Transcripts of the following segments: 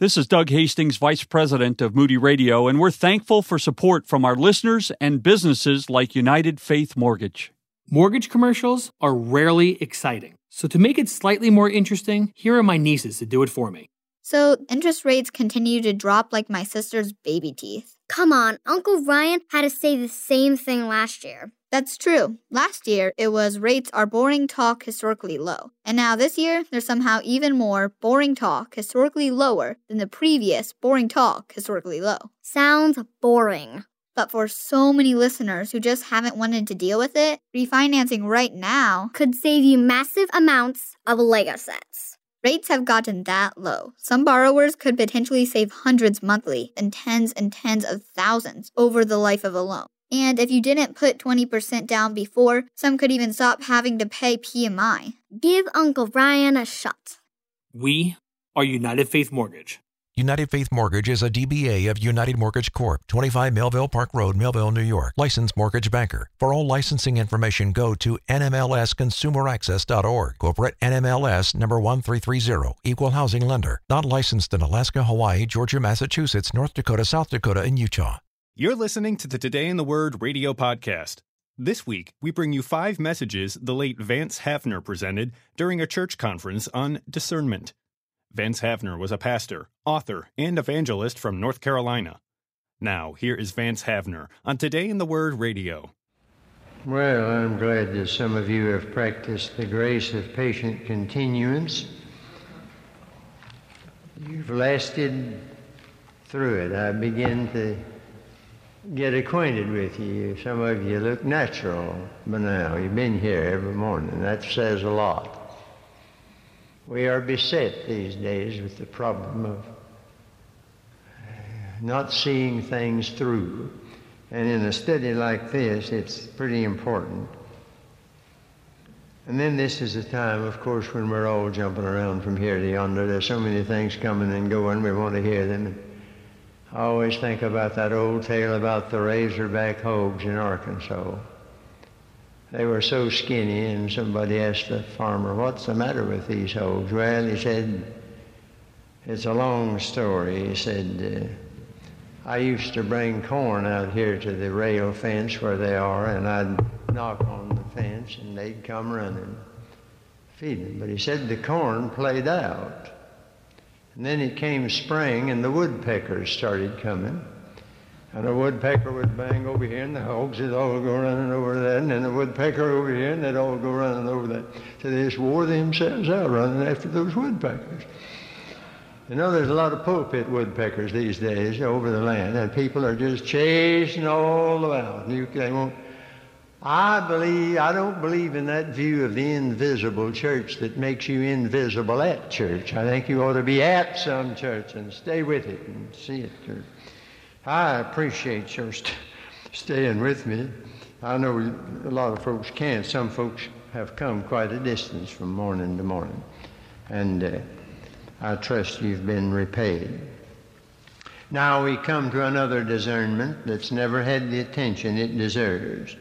This is Doug Hastings, Vice President of Moody Radio, and we're thankful for support from our listeners and businesses like United Faith Mortgage. Mortgage commercials are rarely exciting. So, to make it slightly more interesting, here are my nieces to do it for me. So, interest rates continue to drop like my sister's baby teeth. Come on, Uncle Ryan had to say the same thing last year. That's true. Last year, it was rates are boring talk historically low. And now this year, there's somehow even more boring talk historically lower than the previous boring talk historically low. Sounds boring. But for so many listeners who just haven't wanted to deal with it, refinancing right now could save you massive amounts of Lego sets. Rates have gotten that low. Some borrowers could potentially save hundreds monthly and tens and tens of thousands over the life of a loan. And if you didn't put 20% down before, some could even stop having to pay PMI. Give Uncle Ryan a shot. We are United Faith Mortgage. United Faith Mortgage is a DBA of United Mortgage Corp., 25 Melville Park Road, Melville, New York. Licensed mortgage banker. For all licensing information, go to nmlsconsumeraccess.org. Corporate NMLS number 1330. Equal housing lender. Not licensed in Alaska, Hawaii, Georgia, Massachusetts, North Dakota, South Dakota, and Utah. You're listening to the Today in the Word radio podcast. This week, we bring you five messages the late Vance Havner presented during a church conference on discernment. Vance Havner was a pastor, author, and evangelist from North Carolina. Now, here is Vance Havner on Today in the Word radio. Well, I'm glad that some of you have practiced the grace of patient continuance. You've lasted through it. I begin to get acquainted with you. Some of you look natural but now. You've been here every morning. That says a lot. We are beset these days with the problem of not seeing things through. And in a study like this, it's pretty important. And then this is a time, of course, when we're all jumping around from here to yonder. There's so many things coming and going, we want to hear them. I always think about that old tale about the razorback hogs in Arkansas. They were so skinny, and somebody asked the farmer, What's the matter with these hogs? Well, he said, It's a long story. He said, uh, I used to bring corn out here to the rail fence where they are, and I'd knock on the fence, and they'd come running, feeding. But he said the corn played out. And then it came spring, and the woodpeckers started coming. And a woodpecker would bang over here, and the hogs would all go running over that, and then the woodpecker over here, and they'd all go running over that. So they just wore themselves out running after those woodpeckers. You know, there's a lot of pulpit woodpeckers these days over the land, and people are just chasing all about. You, they won't. I believe I don't believe in that view of the invisible church that makes you invisible at church. I think you ought to be at some church and stay with it and see it. I appreciate your st- staying with me. I know a lot of folks can't. Some folks have come quite a distance from morning to morning. And uh, I trust you've been repaid. Now we come to another discernment that's never had the attention it deserves.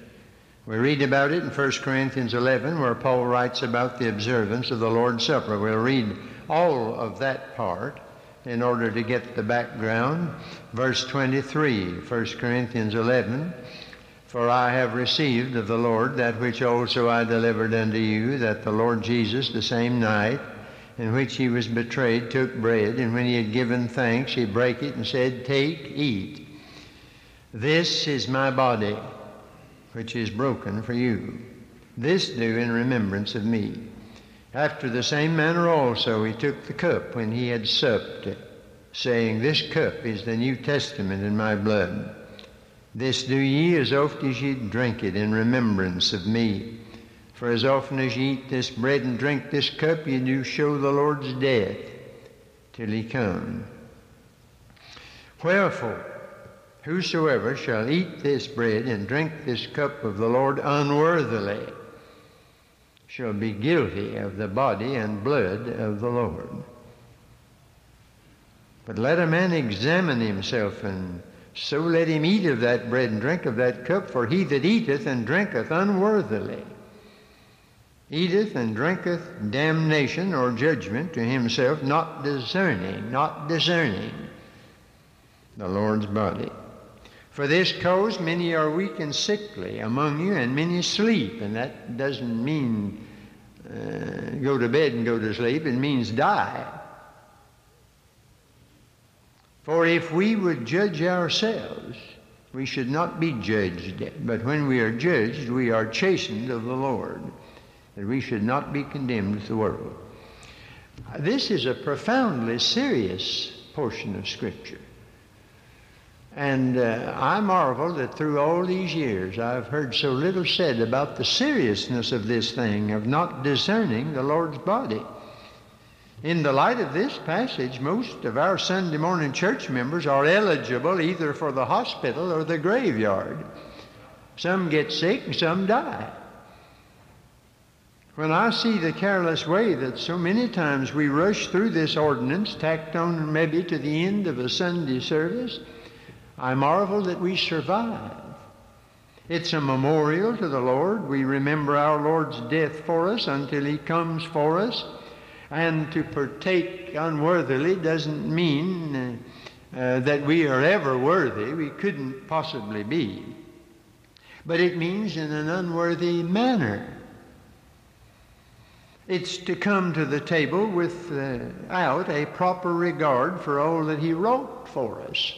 We read about it in 1 Corinthians 11, where Paul writes about the observance of the Lord's Supper. We'll read all of that part in order to get the background. Verse 23, 1 Corinthians 11. For I have received of the Lord that which also I delivered unto you, that the Lord Jesus, the same night in which he was betrayed, took bread, and when he had given thanks, he brake it and said, Take, eat. This is my body, which is broken for you. This do in remembrance of me. After the same manner also he took the cup when he had supped, saying, This cup is the New Testament in my blood. This do ye as oft as ye drink it in remembrance of me. For as often as ye eat this bread and drink this cup, ye do show the Lord's death till he come. Wherefore, whosoever shall eat this bread and drink this cup of the Lord unworthily, shall be guilty of the body and blood of the Lord. But let a man examine himself, and so let him eat of that bread and drink of that cup, for he that eateth and drinketh unworthily eateth and drinketh damnation or judgment to himself, not discerning, not discerning the Lord's body. For this cause many are weak and sickly among you, and many sleep. And that doesn't mean uh, go to bed and go to sleep, it means die. For if we would judge ourselves, we should not be judged. But when we are judged, we are chastened of the Lord, that we should not be condemned with the world. This is a profoundly serious portion of Scripture. And uh, I marvel that through all these years I've heard so little said about the seriousness of this thing, of not discerning the Lord's body. In the light of this passage, most of our Sunday morning church members are eligible either for the hospital or the graveyard. Some get sick and some die. When I see the careless way that so many times we rush through this ordinance, tacked on maybe to the end of a Sunday service, I marvel that we survive. It's a memorial to the Lord. We remember our Lord's death for us until He comes for us. And to partake unworthily doesn't mean uh, uh, that we are ever worthy. We couldn't possibly be. But it means in an unworthy manner. It's to come to the table without a proper regard for all that He wrote for us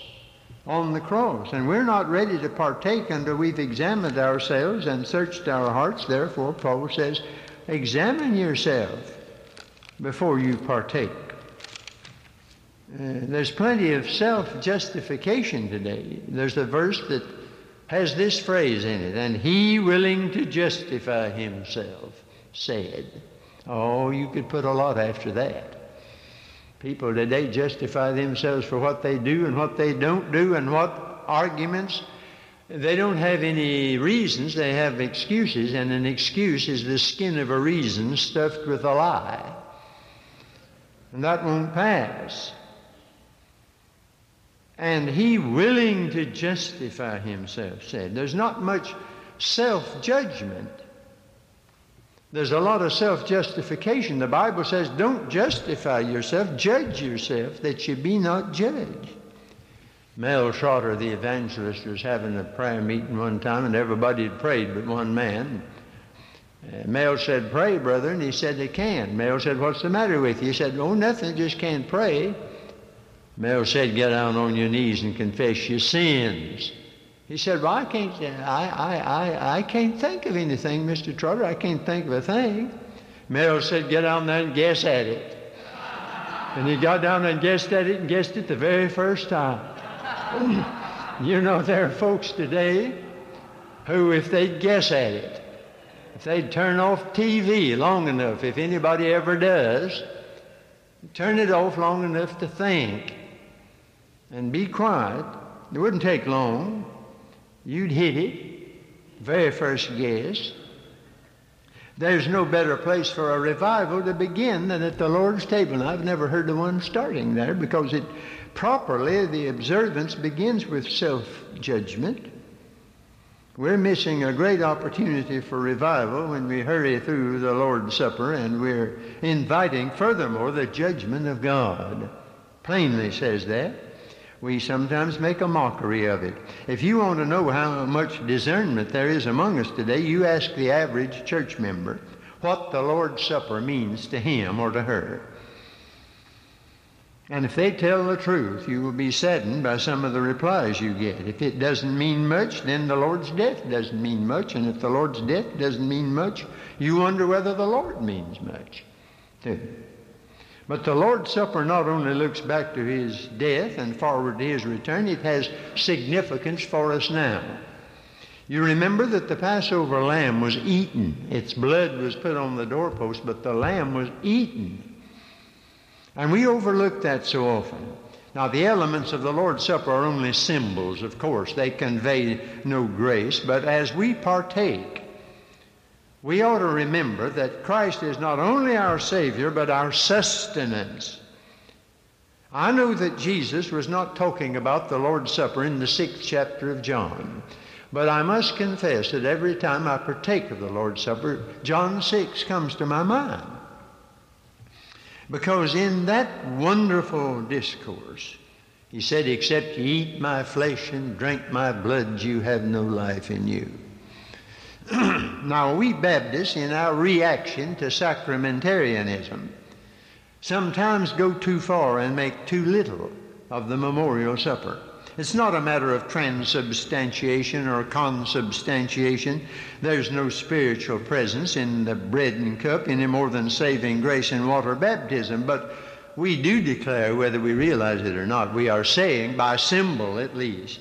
on the cross. And we're not ready to partake until we've examined ourselves and searched our hearts. Therefore, Paul says, examine yourself before you partake. Uh, there's plenty of self justification today. There's a verse that has this phrase in it, and he willing to justify himself said. Oh, you could put a lot after that. People today justify themselves for what they do and what they don't do and what arguments. They don't have any reasons, they have excuses, and an excuse is the skin of a reason stuffed with a lie. And that won't pass. And he, willing to justify himself, said, There's not much self judgment there's a lot of self justification. The Bible says, don't justify yourself, judge yourself, that you be not judged. Mel Trotter, the evangelist, was having a prayer meeting one time, and everybody had prayed but one man. Uh, Mel said, Pray, brother, and he said, They can't." Mel said, What's the matter with you? He said, Oh, nothing, just can't pray. Mel said, Get down on your knees and confess your sins. He said, Well, I can't, I, I, I, I can't think of anything, Mr. Trotter. I can't think of a thing. Mel said, Get down there and guess at it. And he got down there and guessed at it and guessed it the very first time. you know, there are folks today who, if they'd guess at it, if they'd turn off TV long enough, if anybody ever does, turn it off long enough to think and be quiet, it wouldn't take long. You'd hit it, very first guess. There's no better place for a revival to begin than at the Lord's table. And I've never heard of one starting there because it properly, the observance begins with self judgment. We're missing a great opportunity for revival when we hurry through the Lord's Supper and we're inviting, furthermore, the judgment of God. Plainly says that we sometimes make a mockery of it. If you want to know how much discernment there is among us today, you ask the average church member what the Lord's Supper means to him or to her. And if they tell the truth, you will be saddened by some of the replies you get. If it doesn't mean much, then the Lord's death doesn't mean much. And if the Lord's death doesn't mean much, you wonder whether the Lord means much. Too. But the Lord's Supper not only looks back to his death and forward to his return, it has significance for us now. You remember that the Passover lamb was eaten. Its blood was put on the doorpost, but the lamb was eaten. And we overlook that so often. Now, the elements of the Lord's Supper are only symbols, of course. They convey no grace. But as we partake, we ought to remember that Christ is not only our Savior, but our sustenance. I know that Jesus was not talking about the Lord's Supper in the sixth chapter of John. But I must confess that every time I partake of the Lord's Supper, John 6 comes to my mind. Because in that wonderful discourse, he said, Except ye eat my flesh and drink my blood, you have no life in you. now, we Baptists, in our reaction to sacramentarianism, sometimes go too far and make too little of the memorial supper. It's not a matter of transubstantiation or consubstantiation. There's no spiritual presence in the bread and cup any more than saving grace and water baptism. But we do declare, whether we realize it or not, we are saying, by symbol at least,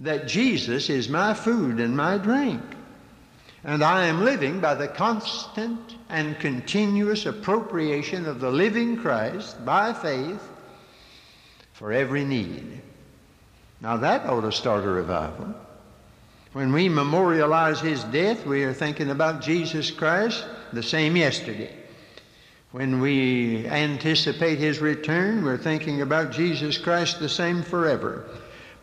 that Jesus is my food and my drink. And I am living by the constant and continuous appropriation of the living Christ by faith for every need. Now that ought to start a revival. When we memorialize his death, we are thinking about Jesus Christ the same yesterday. When we anticipate his return, we're thinking about Jesus Christ the same forever.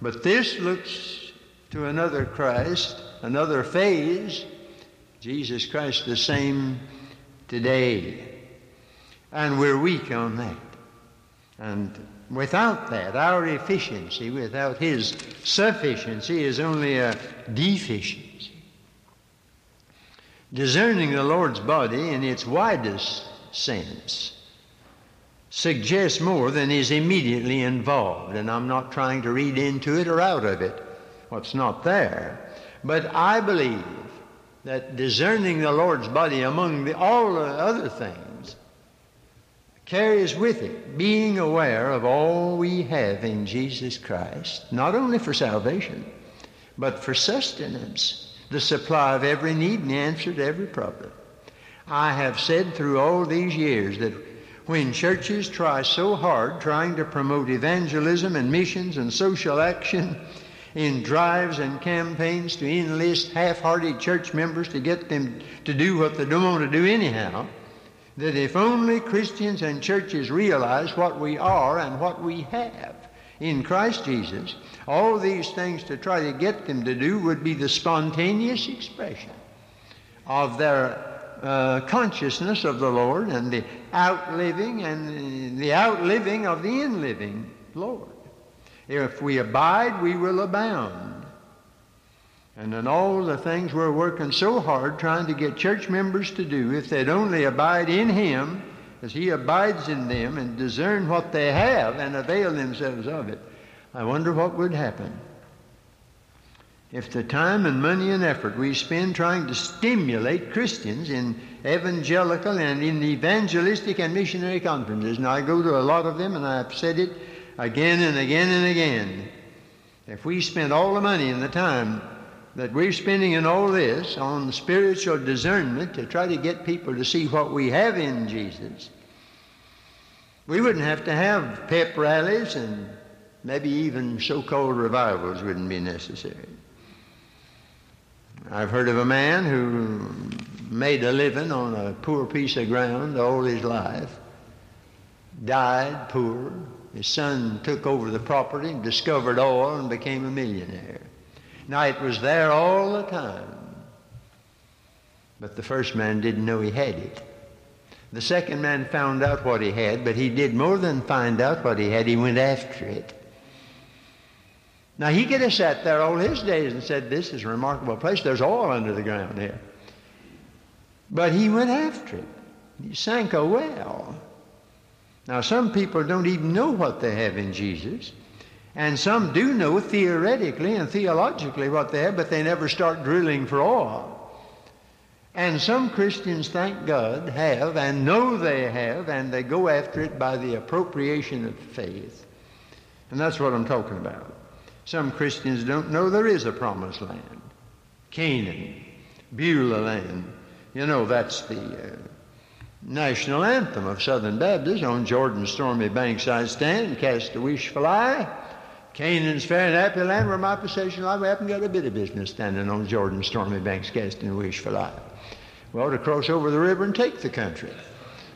But this looks to another Christ, another phase, Jesus Christ the same today. And we're weak on that. And Without that, our efficiency, without His sufficiency, is only a deficiency. Discerning the Lord's body in its widest sense suggests more than is immediately involved, and I'm not trying to read into it or out of it what's not there. But I believe that discerning the Lord's body among the, all the other things carries with it being aware of all we have in Jesus Christ, not only for salvation, but for sustenance, the supply of every need and the answer to every problem. I have said through all these years that when churches try so hard trying to promote evangelism and missions and social action in drives and campaigns to enlist half-hearted church members to get them to do what they don't want to do anyhow, that if only Christians and churches realize what we are and what we have in Christ Jesus, all these things to try to get them to do would be the spontaneous expression of their uh, consciousness of the Lord and the outliving and the outliving of the inliving Lord. If we abide, we will abound. And then all the things we're working so hard trying to get church members to do, if they'd only abide in Him as He abides in them and discern what they have and avail themselves of it, I wonder what would happen. If the time and money and effort we spend trying to stimulate Christians in evangelical and in evangelistic and missionary conferences, and I go to a lot of them and I've said it again and again and again, if we spend all the money and the time that we're spending in all this on spiritual discernment to try to get people to see what we have in Jesus, we wouldn't have to have pep rallies and maybe even so called revivals wouldn't be necessary. I've heard of a man who made a living on a poor piece of ground all his life, died poor. His son took over the property, discovered oil, and became a millionaire. Now, it was there all the time. But the first man didn't know he had it. The second man found out what he had, but he did more than find out what he had. He went after it. Now, he could have sat there all his days and said, This is a remarkable place. There's oil under the ground here. But he went after it. He sank a well. Now, some people don't even know what they have in Jesus. And some do know theoretically and theologically what they have, but they never start drilling for oil. And some Christians, thank God, have and know they have, and they go after it by the appropriation of faith. And that's what I'm talking about. Some Christians don't know there is a promised land Canaan, Beulah land. You know, that's the uh, national anthem of Southern Baptists. On Jordan's stormy banks I stand, and cast a wish fly. Canaan's fair and happy land where my possession lie. We haven't got a bit of business standing on Jordan's stormy banks casting a wish for life. Well, to cross over the river and take the country.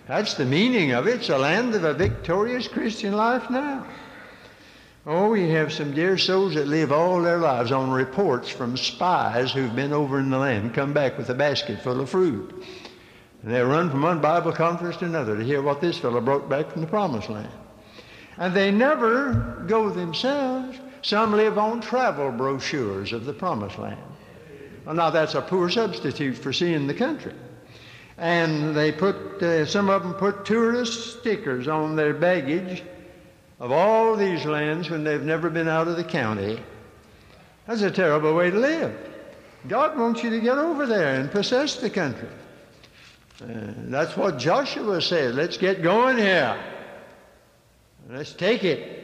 That's the meaning of it. It's a land of a victorious Christian life now. Oh, we have some dear souls that live all their lives on reports from spies who've been over in the land, come back with a basket full of fruit. And they run from one Bible conference to another to hear what this fellow brought back from the promised land. And they never go themselves. Some live on travel brochures of the promised land. Well, now that's a poor substitute for seeing the country. And they put, uh, some of them put tourist stickers on their baggage of all these lands when they've never been out of the county. That's a terrible way to live. God wants you to get over there and possess the country. Uh, that's what Joshua said. Let's get going here. Let's take it.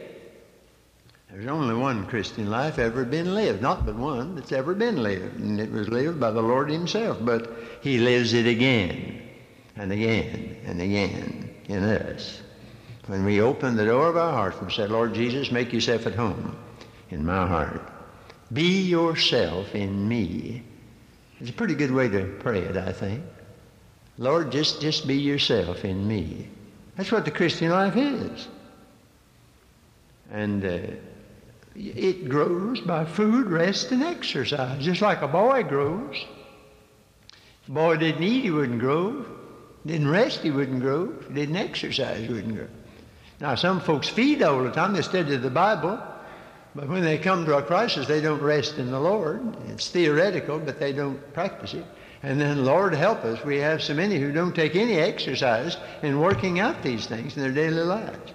There's only one Christian life ever been lived, not but one that's ever been lived, and it was lived by the Lord Himself. But He lives it again and again and again in us when we open the door of our hearts and say, Lord Jesus, make yourself at home in my heart. Be yourself in me. It's a pretty good way to pray it, I think. Lord, just, just be yourself in me. That's what the Christian life is. And uh, it grows by food, rest, and exercise, just like a boy grows. If a boy didn't eat, he wouldn't grow. Didn't rest, he wouldn't grow. Didn't exercise, he wouldn't grow. Now, some folks feed all the time, they study the Bible, but when they come to a crisis, they don't rest in the Lord. It's theoretical, but they don't practice it. And then, Lord help us, we have so many who don't take any exercise in working out these things in their daily lives.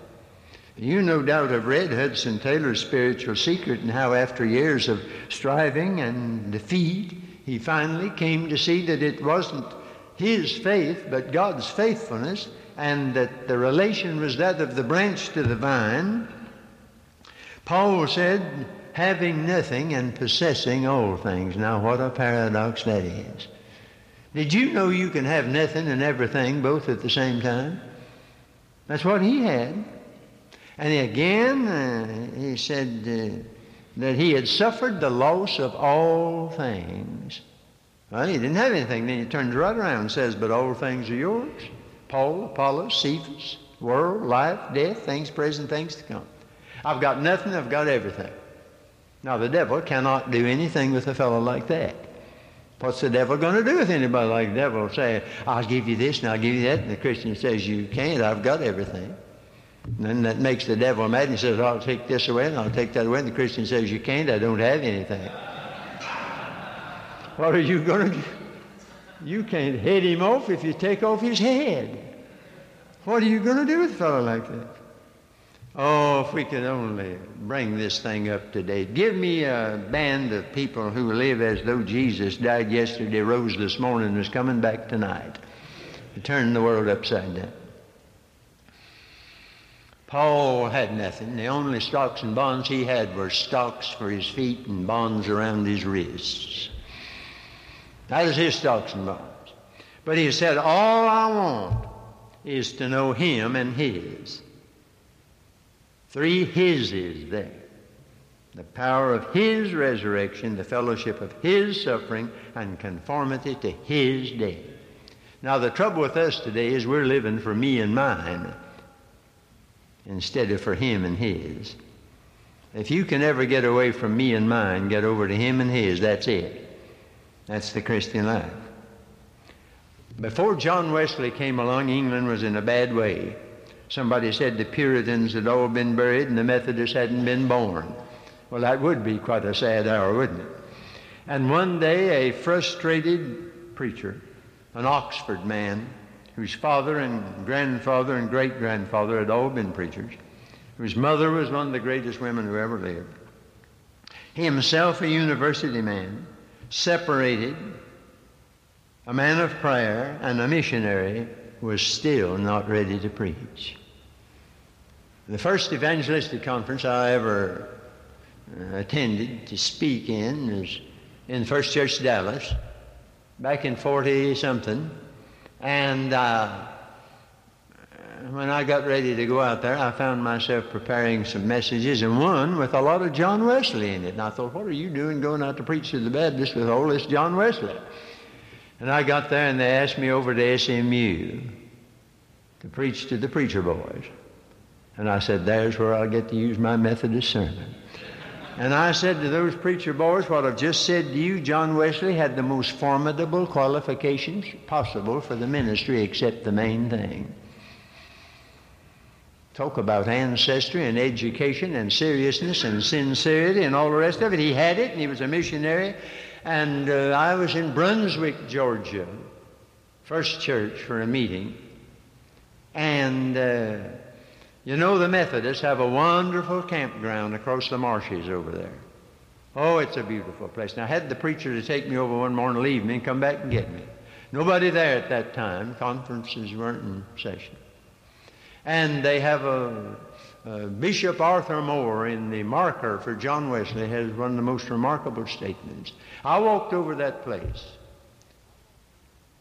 You no doubt have read Hudson Taylor's Spiritual Secret and how, after years of striving and defeat, he finally came to see that it wasn't his faith, but God's faithfulness and that the relation was that of the branch to the vine, Paul said, having nothing and possessing all things. Now, what a paradox that is. Did you know you can have nothing and everything both at the same time? That's what he had. And again, uh, he said uh, that he had suffered the loss of all things. Well, he didn't have anything. Then he turns right around and says, But all things are yours. Paul, Apollos, Cephas, world, life, death, things present, things to come. I've got nothing, I've got everything. Now, the devil cannot do anything with a fellow like that. What's the devil going to do with anybody like the devil? Say, I'll give you this and I'll give you that. And the Christian says, You can't, I've got everything. And then that makes the devil mad and says, I'll take this away and I'll take that away. And the Christian says, You can't, I don't have anything. what are you going to do? You can't head him off if you take off his head. What are you going to do with a fellow like that? Oh, if we could only bring this thing up to date. Give me a band of people who live as though Jesus died yesterday, rose this morning, and is coming back tonight to turn the world upside down. Paul had nothing. The only stocks and bonds he had were stocks for his feet and bonds around his wrists. That is his stocks and bonds. But he said, All I want is to know him and his. Three hises there. The power of his resurrection, the fellowship of his suffering, and conformity to his death. Now, the trouble with us today is we're living for me and mine instead of for him and his. If you can ever get away from me and mine, get over to him and his, that's it. That's the Christian life. Before John Wesley came along, England was in a bad way. Somebody said the Puritans had all been buried and the Methodists hadn't been born. Well, that would be quite a sad hour, wouldn't it? And one day, a frustrated preacher, an Oxford man, whose father and grandfather and great grandfather had all been preachers, whose mother was one of the greatest women who ever lived, himself a university man, separated, a man of prayer and a missionary, was still not ready to preach. The first evangelistic conference I ever uh, attended to speak in was in First Church Dallas back in 40 something. And uh, when I got ready to go out there, I found myself preparing some messages, and one with a lot of John Wesley in it. And I thought, what are you doing going out to preach to the Baptists with all this John Wesley? And I got there, and they asked me over to SMU to preach to the preacher boys. And I said, There's where I'll get to use my Methodist sermon. And I said to those preacher boys, what I've just said to you, John Wesley had the most formidable qualifications possible for the ministry except the main thing. Talk about ancestry and education and seriousness and sincerity and all the rest of it. He had it and he was a missionary. And uh, I was in Brunswick, Georgia, First Church for a meeting. And uh, you know, the Methodists have a wonderful campground across the marshes over there. Oh, it's a beautiful place. Now, I had the preacher to take me over one morning, leave me, and come back and get me. Nobody there at that time. Conferences weren't in session. And they have a, a Bishop Arthur Moore in the marker for John Wesley has one of the most remarkable statements. I walked over that place.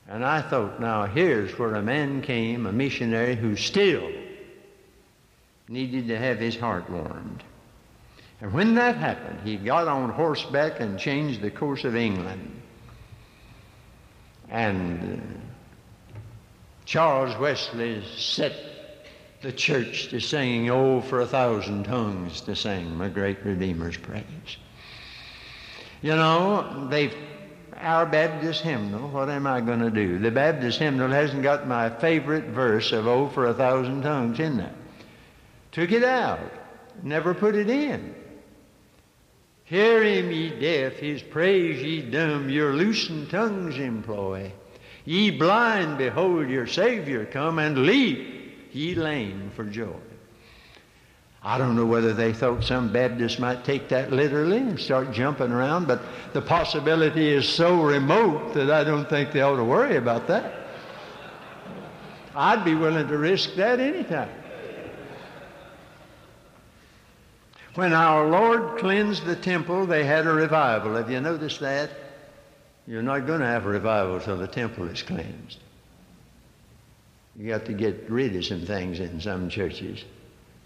And I thought, now here's where a man came, a missionary who still needed to have his heart warmed. And when that happened, he got on horseback and changed the course of England. And uh, Charles Wesley set the church to singing, Oh, for a thousand tongues to sing my great Redeemer's praise. You know, they've our Baptist hymnal, what am I going to do? The Baptist hymnal hasn't got my favorite verse of Oh, for a thousand tongues in there. Took it out, never put it in. Hear him, ye deaf, his praise, ye dumb, your loosened tongues employ. Ye blind, behold your Savior come, and leap, ye lame, for joy. I don't know whether they thought some Baptists might take that literally and start jumping around, but the possibility is so remote that I don't think they ought to worry about that. I'd be willing to risk that anytime. When our Lord cleansed the temple, they had a revival. Have you noticed that? You're not going to have a revival till the temple is cleansed. You got to get rid of some things in some churches.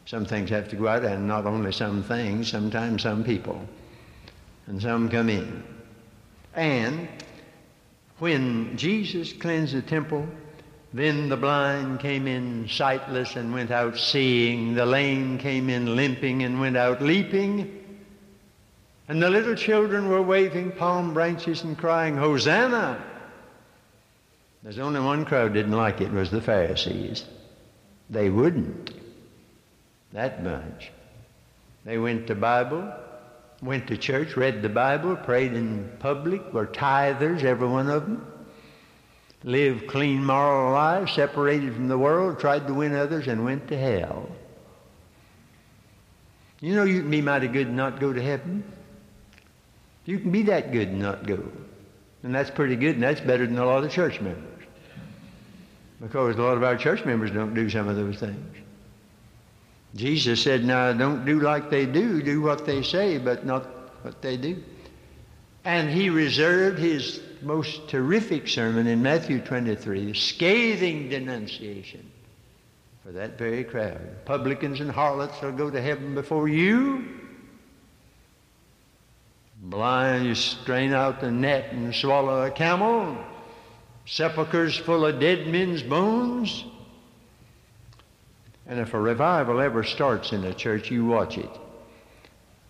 Some things have to go out, and not only some things, sometimes some people. And some come in. And when Jesus cleansed the temple, then the blind came in sightless and went out seeing. The lame came in limping and went out leaping. And the little children were waving palm branches and crying, Hosanna! There's only one crowd didn't like it, was the Pharisees. They wouldn't. That bunch. They went to Bible, went to church, read the Bible, prayed in public, were tithers, every one of them lived clean moral lives, separated from the world, tried to win others, and went to hell. You know you can be mighty good and not go to heaven. You can be that good and not go. And that's pretty good, and that's better than a lot of church members. Because a lot of our church members don't do some of those things. Jesus said, now don't do like they do, do what they say, but not what they do. And he reserved his most terrific sermon in Matthew 23, scathing denunciation for that very crowd. Publicans and harlots will go to heaven before you. Blind, you strain out the net and swallow a camel. Sepulchres full of dead men's bones. And if a revival ever starts in a church, you watch it.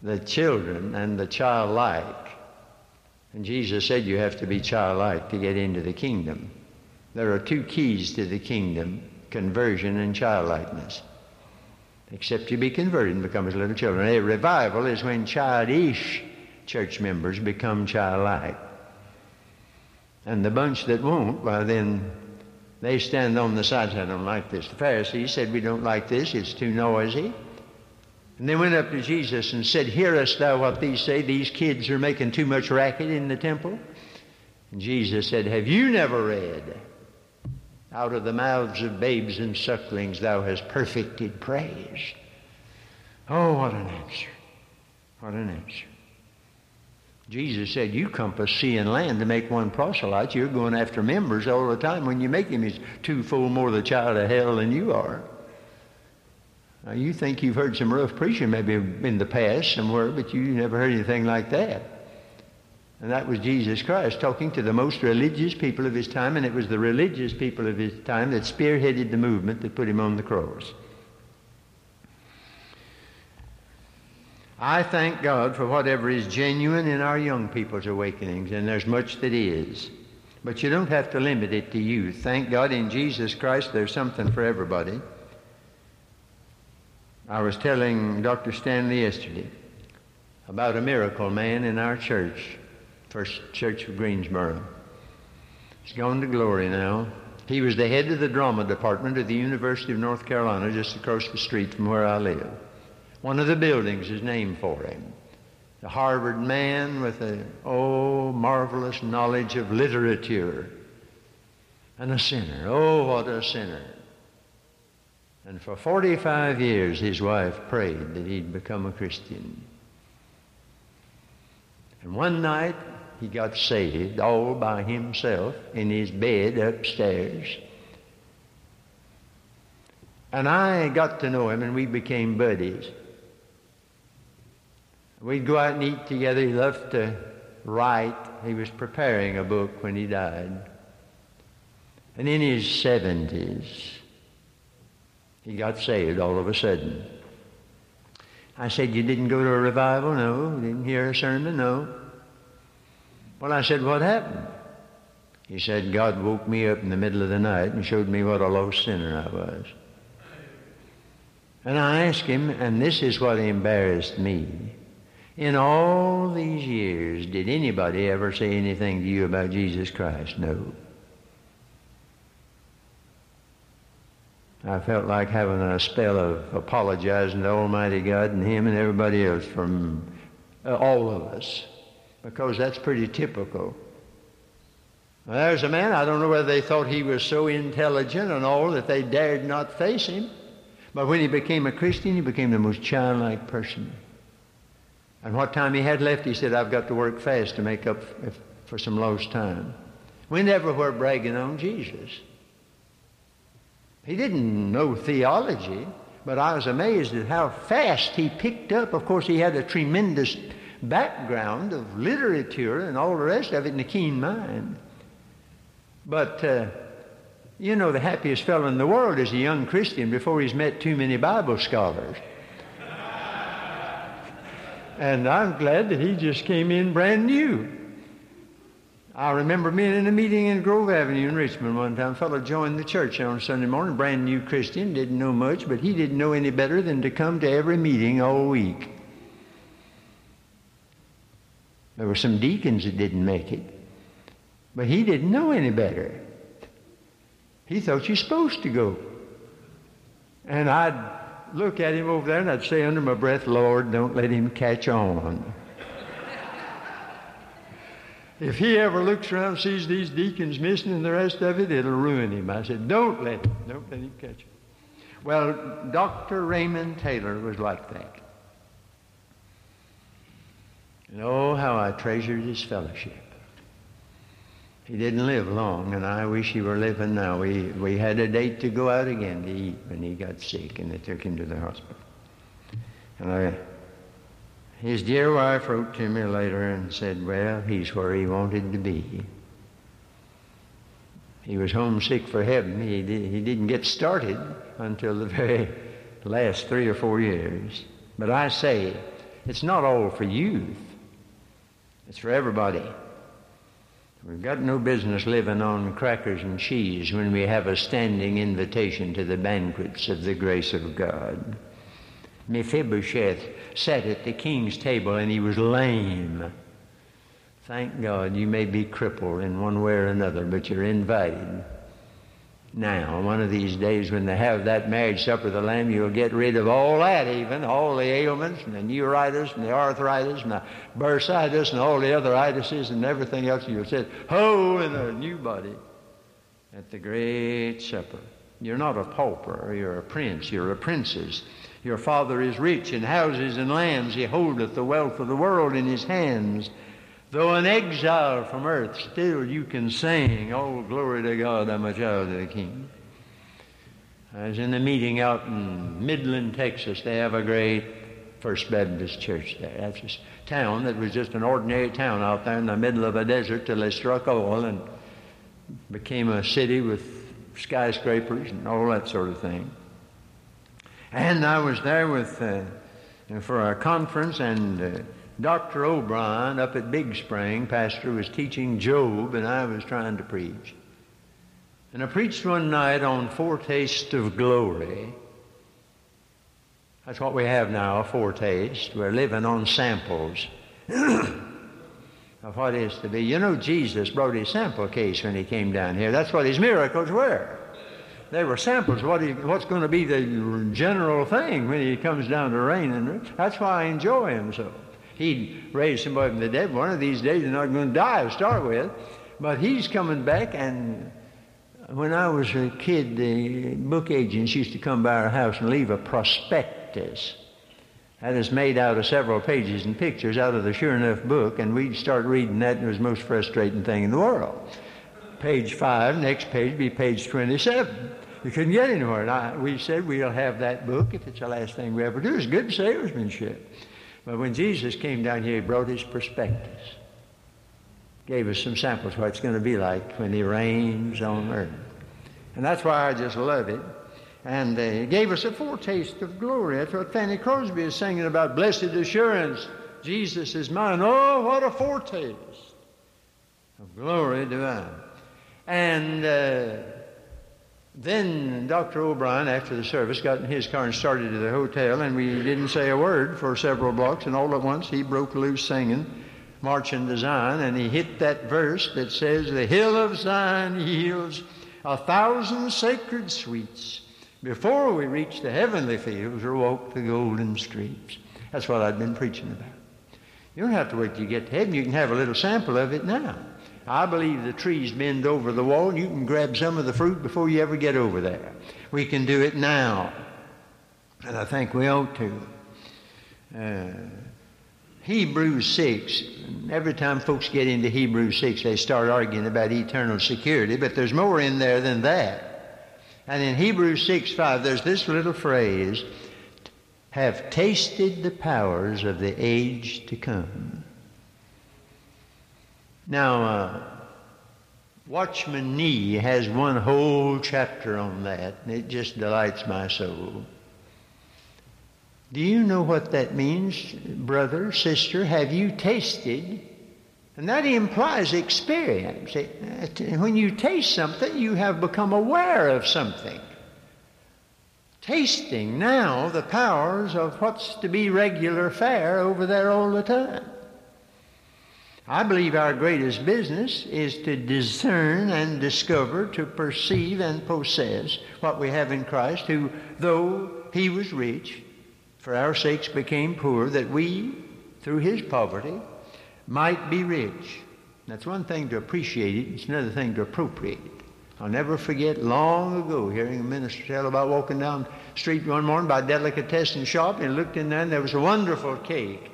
The children and the childlike and Jesus said you have to be childlike to get into the kingdom. There are two keys to the kingdom conversion and childlikeness. Except you be converted and become as little children. A revival is when childish church members become childlike. And the bunch that won't, well, then they stand on the side and I don't like this. The Pharisees said, We don't like this, it's too noisy. And they went up to Jesus and said, Hearest thou what these say? These kids are making too much racket in the temple. And Jesus said, Have you never read? Out of the mouths of babes and sucklings thou hast perfected praise. Oh, what an answer. What an answer. Jesus said, You compass sea and land to make one proselyte. You're going after members all the time when you make him he's twofold more the child of hell than you are. Now, you think you've heard some rough preaching maybe in the past somewhere, but you never heard anything like that. And that was Jesus Christ talking to the most religious people of his time, and it was the religious people of his time that spearheaded the movement that put him on the cross. I thank God for whatever is genuine in our young people's awakenings, and there's much that is. But you don't have to limit it to youth. Thank God in Jesus Christ there's something for everybody. I was telling Dr. Stanley yesterday about a miracle man in our church, First Church of Greensboro. He's gone to glory now. He was the head of the drama department at the University of North Carolina, just across the street from where I live. One of the buildings is named for him. The Harvard man with a, oh, marvelous knowledge of literature. And a sinner. Oh, what a sinner. And for 45 years, his wife prayed that he'd become a Christian. And one night, he got saved all by himself in his bed upstairs. And I got to know him, and we became buddies. We'd go out and eat together. He loved to write. He was preparing a book when he died. And in his 70s, he got saved all of a sudden. I said, You didn't go to a revival? No. Didn't hear a sermon? No. Well, I said, What happened? He said, God woke me up in the middle of the night and showed me what a lost sinner I was. And I asked him, and this is what embarrassed me. In all these years, did anybody ever say anything to you about Jesus Christ? No. I felt like having a spell of apologizing to Almighty God and Him and everybody else from uh, all of us, because that's pretty typical. Well, there's a man, I don't know whether they thought he was so intelligent and all that they dared not face him, but when he became a Christian, he became the most childlike person. And what time he had left, he said, I've got to work fast to make up for some lost time. We never were bragging on Jesus. He didn't know theology, but I was amazed at how fast he picked up. Of course, he had a tremendous background of literature and all the rest of it and a keen mind. But, uh, you know, the happiest fellow in the world is a young Christian before he's met too many Bible scholars. And I'm glad that he just came in brand new. I remember being in a meeting in Grove Avenue in Richmond one time. A fellow joined the church on Sunday morning, brand new Christian, didn't know much, but he didn't know any better than to come to every meeting all week. There were some deacons that didn't make it, but he didn't know any better. He thought you're supposed to go. And I'd look at him over there and I'd say under my breath, Lord, don't let him catch on. if he ever looks around and sees these deacons missing and the rest of it, it'll ruin him. I said, don't let him, don't let him catch him. Well, Dr. Raymond Taylor was like that. And oh, how I treasured his fellowship. He didn't live long, and I wish he were living now. We, we had a date to go out again to eat when he got sick, and they took him to the hospital. And I, his dear wife wrote to me later and said, Well, he's where he wanted to be. He was homesick for heaven. He, did, he didn't get started until the very last three or four years. But I say, it's not all for youth, it's for everybody. We've got no business living on crackers and cheese when we have a standing invitation to the banquets of the grace of God. Mephibosheth sat at the king's table and he was lame. Thank God you may be crippled in one way or another, but you're invited. Now, one of these days when they have that marriage supper of the Lamb, you'll get rid of all that even, all the ailments and the neuritis and the arthritis and the bursitis and all the other itises and everything else. You'll sit ho in a new body at the great supper. You're not a pauper, you're a prince, you're a princess. Your father is rich in houses and lands. He holdeth the wealth of the world in his hands. Though an exile from earth, still you can sing, Oh, glory to God, I'm a child of the King. I was in a meeting out in Midland, Texas. They have a great First Baptist church there. That's a town that was just an ordinary town out there in the middle of a desert till they struck oil and became a city with skyscrapers and all that sort of thing. And I was there with uh, for a conference, and uh, Dr. O'Brien up at Big Spring, pastor, was teaching Job, and I was trying to preach. And I preached one night on foretaste of glory. That's what we have now, a foretaste. We're living on samples of what is to be. You know, Jesus brought his sample case when he came down here. That's what his miracles were. They were samples what he, what's going to be the general thing when he comes down to reign. And that's why I enjoy him so. He'd raise somebody from the dead. One of these days, they're not going to die to start with. But he's coming back, and when I was a kid, the book agents used to come by our house and leave a prospectus. That is made out of several pages and pictures out of the Sure Enough book, and we'd start reading that, and it was the most frustrating thing in the world. Page 5, next page be page 27. You couldn't get anywhere. And I, we said we'll have that book if it's the last thing we ever do. It's good salesmanship. But when Jesus came down here, he brought his prospectus, gave us some samples of what it's going to be like when he reigns on earth. And that's why I just love it. And he gave us a foretaste of glory. That's what Fanny Crosby is singing about. Blessed assurance, Jesus is mine. Oh, what a foretaste of glory divine. And uh, then Dr. O'Brien, after the service, got in his car and started to the hotel, and we didn't say a word for several blocks, and all at once he broke loose singing Marching to Zion, and he hit that verse that says, The hill of Zion yields a thousand sacred sweets before we reach the heavenly fields or walk the golden streets. That's what I've been preaching about. You don't have to wait till you get to heaven. You can have a little sample of it now. I believe the trees bend over the wall and you can grab some of the fruit before you ever get over there. We can do it now. And I think we ought to. Uh, Hebrews 6, every time folks get into Hebrews 6, they start arguing about eternal security, but there's more in there than that. And in Hebrews 6 5, there's this little phrase have tasted the powers of the age to come. Now, uh, Watchman Nee has one whole chapter on that, and it just delights my soul. Do you know what that means, brother, sister? Have you tasted? And that implies experience. When you taste something, you have become aware of something. Tasting now the powers of what's to be regular fare over there all the time. I believe our greatest business is to discern and discover, to perceive and possess what we have in Christ, who, though he was rich, for our sakes became poor, that we, through his poverty, might be rich. That's one thing to appreciate it, it's another thing to appropriate it. I'll never forget long ago hearing a minister tell about walking down the street one morning by a delicatessen shop and looked in there and there was a wonderful cake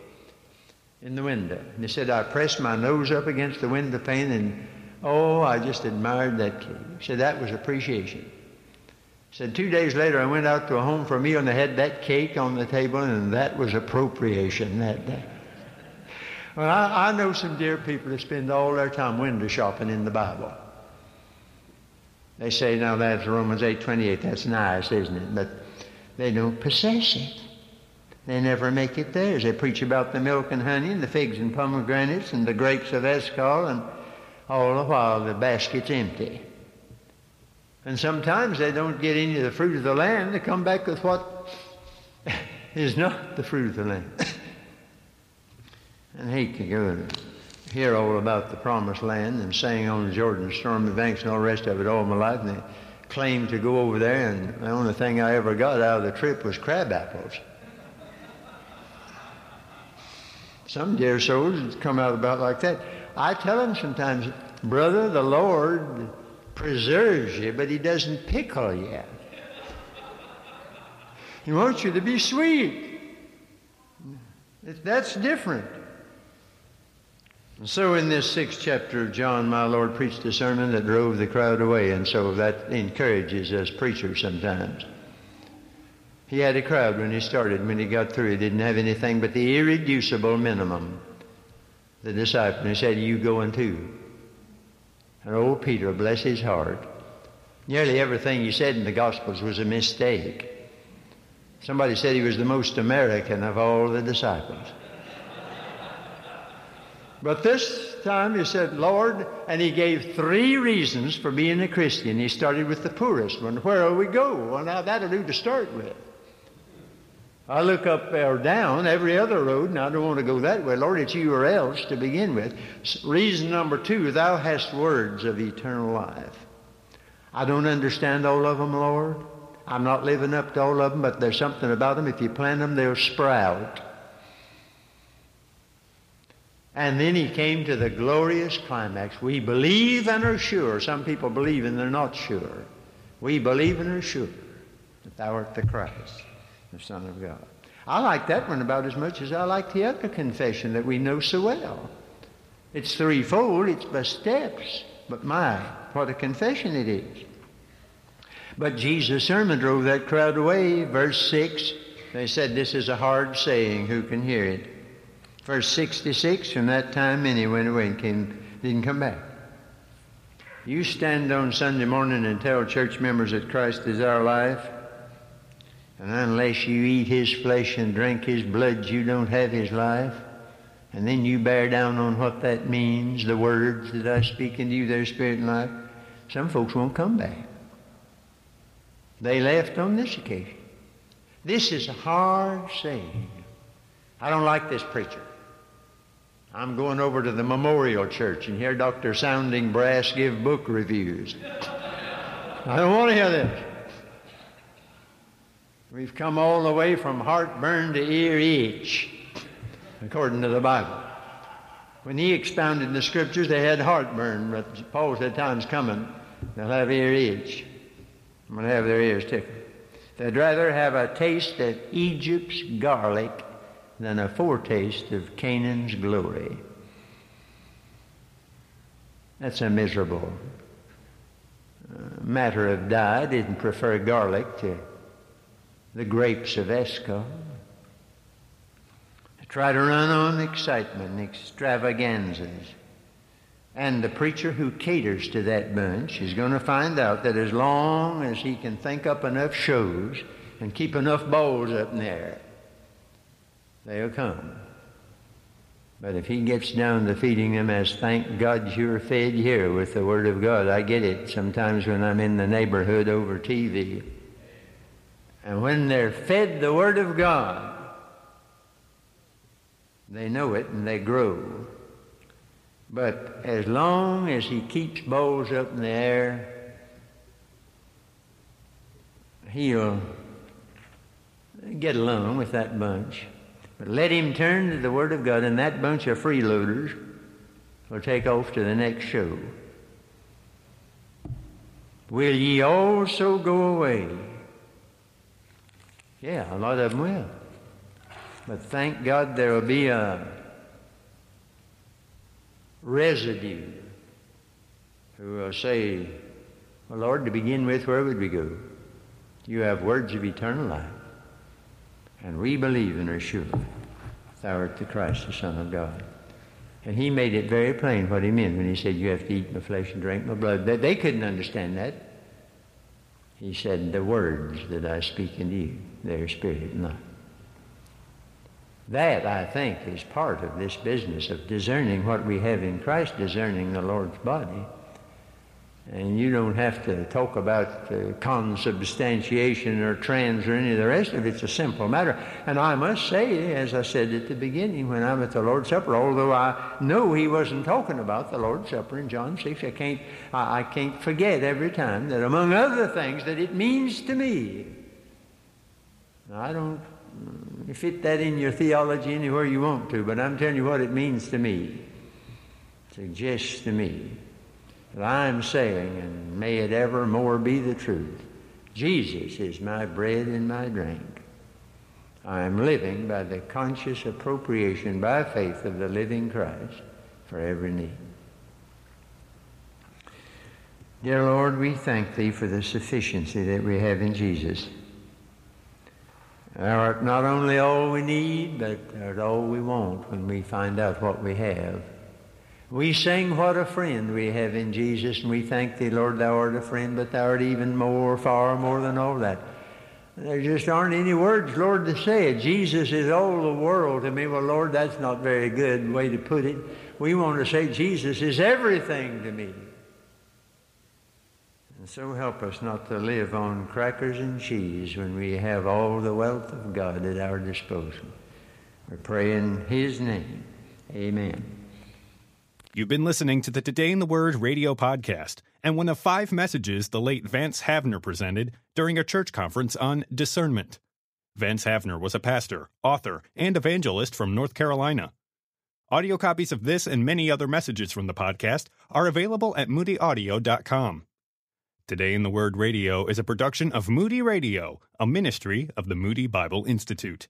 in the window. And he said, I pressed my nose up against the window pane and, oh, I just admired that cake. He said, that was appreciation. He said, two days later, I went out to a home for a meal and they had that cake on the table and that was appropriation that day. Well, I, I know some dear people that spend all their time window shopping in the Bible. They say, now that's Romans 8.28. That's nice, isn't it? But they don't possess it. They never make it theirs. They preach about the milk and honey and the figs and pomegranates and the grapes of Eshcol, and all the while the basket's empty. And sometimes they don't get any of the fruit of the land. They come back with what is not the fruit of the land. and hate to go hear all about the promised land and sing on the Jordan stormy banks and all the rest of it all my life. And they claim to go over there, and the only thing I ever got out of the trip was crab apples. Some dear souls come out about like that. I tell them sometimes, brother, the Lord preserves you, but He doesn't pickle you. He wants you to be sweet. That's different. And so, in this sixth chapter of John, my Lord preached a sermon that drove the crowd away, and so that encourages us preachers sometimes. He had a crowd when he started. When he got through, he didn't have anything but the irreducible minimum. The disciple, he said, You going too? And old Peter, bless his heart, nearly everything he said in the Gospels was a mistake. Somebody said he was the most American of all the disciples. But this time he said, Lord, and he gave three reasons for being a Christian. He started with the poorest one. Where will we go? Well, now that'll do to start with. I look up or down every other road, and I don't want to go that way. Lord, it's you or else to begin with. Reason number two, thou hast words of eternal life. I don't understand all of them, Lord. I'm not living up to all of them, but there's something about them. If you plant them, they'll sprout. And then he came to the glorious climax. We believe and are sure. Some people believe and they're not sure. We believe and are sure that thou art the Christ, the Son of God. I like that one about as much as I like the other confession that we know so well. It's threefold, it's by steps, but my, what a confession it is. But Jesus' sermon drove that crowd away. Verse 6, they said, This is a hard saying. Who can hear it? Verse 66, from that time many went away and came, didn't come back. You stand on Sunday morning and tell church members that Christ is our life, and unless you eat his flesh and drink his blood, you don't have his life. And then you bear down on what that means, the words that I speak into you, their spirit and life. Some folks won't come back. They left on this occasion. This is a hard saying. I don't like this preacher. I'm going over to the Memorial Church and hear Dr. Sounding Brass give book reviews. I don't want to hear this. We've come all the way from heartburn to ear itch, according to the Bible. When he expounded the scriptures, they had heartburn, but Paul said, Time's coming, they'll have ear itch. I'm going to have their ears tickled. They'd rather have a taste of Egypt's garlic than a foretaste of Canaan's glory. That's a miserable uh, matter of diet. Didn't prefer garlic to the grapes of Eshcol. Try to run on excitement and extravaganzas. And the preacher who caters to that bunch is going to find out that as long as he can think up enough shows and keep enough bowls up in there, they'll come. But if he gets down to feeding them as thank God you're fed here with the Word of God, I get it sometimes when I'm in the neighborhood over TV. And when they're fed the Word of God, they know it and they grow. But as long as he keeps bowls up in the air, he'll get along with that bunch. But let him turn to the Word of God, and that bunch of freeloaders will take off to the next show. Will ye also go away? Yeah, a lot of them will. But thank God there will be a residue who will say, well, Lord, to begin with, where would we go? You have words of eternal life. And we believe and are thou art the Christ, the Son of God. And he made it very plain what he meant when he said, You have to eat my flesh and drink my blood. They, they couldn't understand that. He said, The words that I speak unto you, they're spirit and life. That, I think, is part of this business of discerning what we have in Christ, discerning the Lord's body. And you don't have to talk about uh, consubstantiation or trans or any of the rest of it. It's a simple matter. And I must say, as I said at the beginning, when I'm at the Lord's Supper, although I know he wasn't talking about the Lord's Supper in John 6, I can't, I, I can't forget every time that among other things that it means to me. I don't fit that in your theology anywhere you want to, but I'm telling you what it means to me. It suggests to me that I'm saying, and may it evermore be the truth, Jesus is my bread and my drink. I am living by the conscious appropriation by faith of the living Christ for every need. Dear Lord, we thank Thee for the sufficiency that we have in Jesus. Thou art not only all we need, but art all we want when we find out what we have. We sing what a friend we have in Jesus, and we thank thee, Lord, thou art a friend, but thou art even more, far more than all that. There just aren't any words, Lord, to say it. Jesus is all the world to me. Well, Lord, that's not very good way to put it. We want to say Jesus is everything to me. And so help us not to live on crackers and cheese when we have all the wealth of God at our disposal. We pray in His name. Amen. You've been listening to the Today in the Word radio podcast and one of five messages the late Vance Havner presented during a church conference on discernment. Vance Havner was a pastor, author, and evangelist from North Carolina. Audio copies of this and many other messages from the podcast are available at moodyaudio.com. Today in the Word Radio is a production of Moody Radio, a ministry of the Moody Bible Institute.